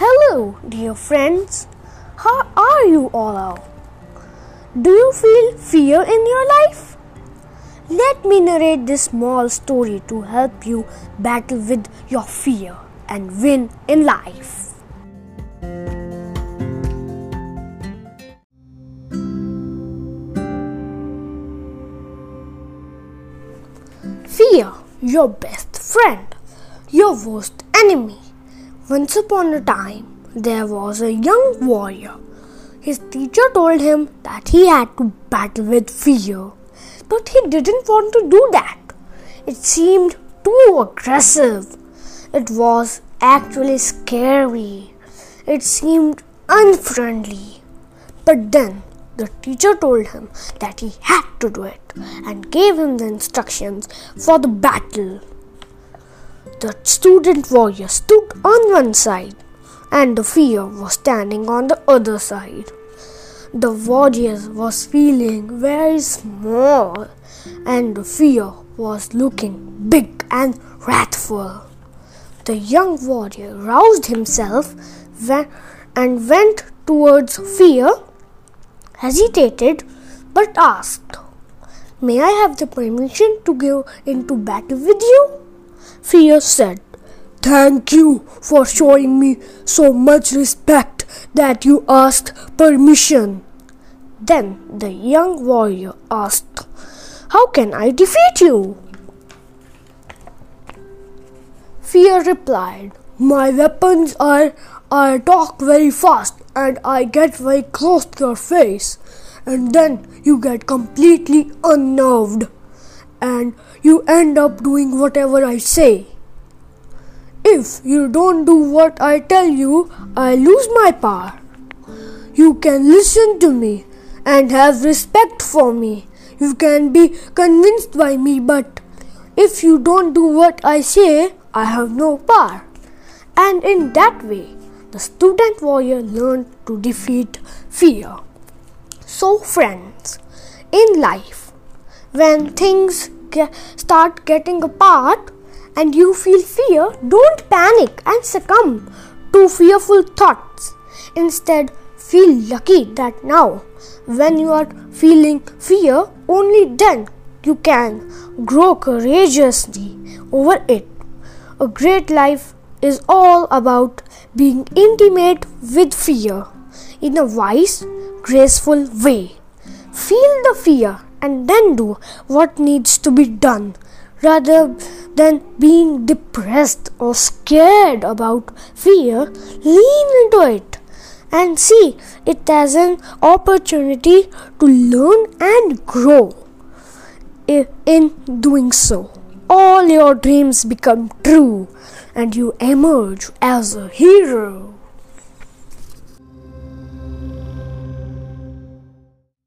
Hello, dear friends. How are you all? Do you feel fear in your life? Let me narrate this small story to help you battle with your fear and win in life. Fear, your best friend, your worst enemy. Once upon a time, there was a young warrior. His teacher told him that he had to battle with fear, but he didn't want to do that. It seemed too aggressive. It was actually scary. It seemed unfriendly. But then the teacher told him that he had to do it and gave him the instructions for the battle. The student warrior stood on one side and the fear was standing on the other side. The warrior was feeling very small and the fear was looking big and wrathful. The young warrior roused himself and went towards fear, hesitated, but asked, May I have the permission to go into battle with you? Fear said, Thank you for showing me so much respect that you asked permission. Then the young warrior asked, How can I defeat you? Fear replied, My weapons are I talk very fast and I get very close to your face, and then you get completely unnerved and you end up doing whatever I say. If you don't do what I tell you, I lose my power. You can listen to me and have respect for me. You can be convinced by me, but if you don't do what I say, I have no power. And in that way, the student warrior learned to defeat fear. So, friends, in life, when things get, uh, start getting apart, and you feel fear, don't panic and succumb to fearful thoughts. Instead, feel lucky that now, when you are feeling fear, only then you can grow courageously over it. A great life is all about being intimate with fear in a wise, graceful way. Feel the fear and then do what needs to be done rather than being depressed or scared about fear, lean into it and see it as an opportunity to learn and grow. In doing so, all your dreams become true and you emerge as a hero.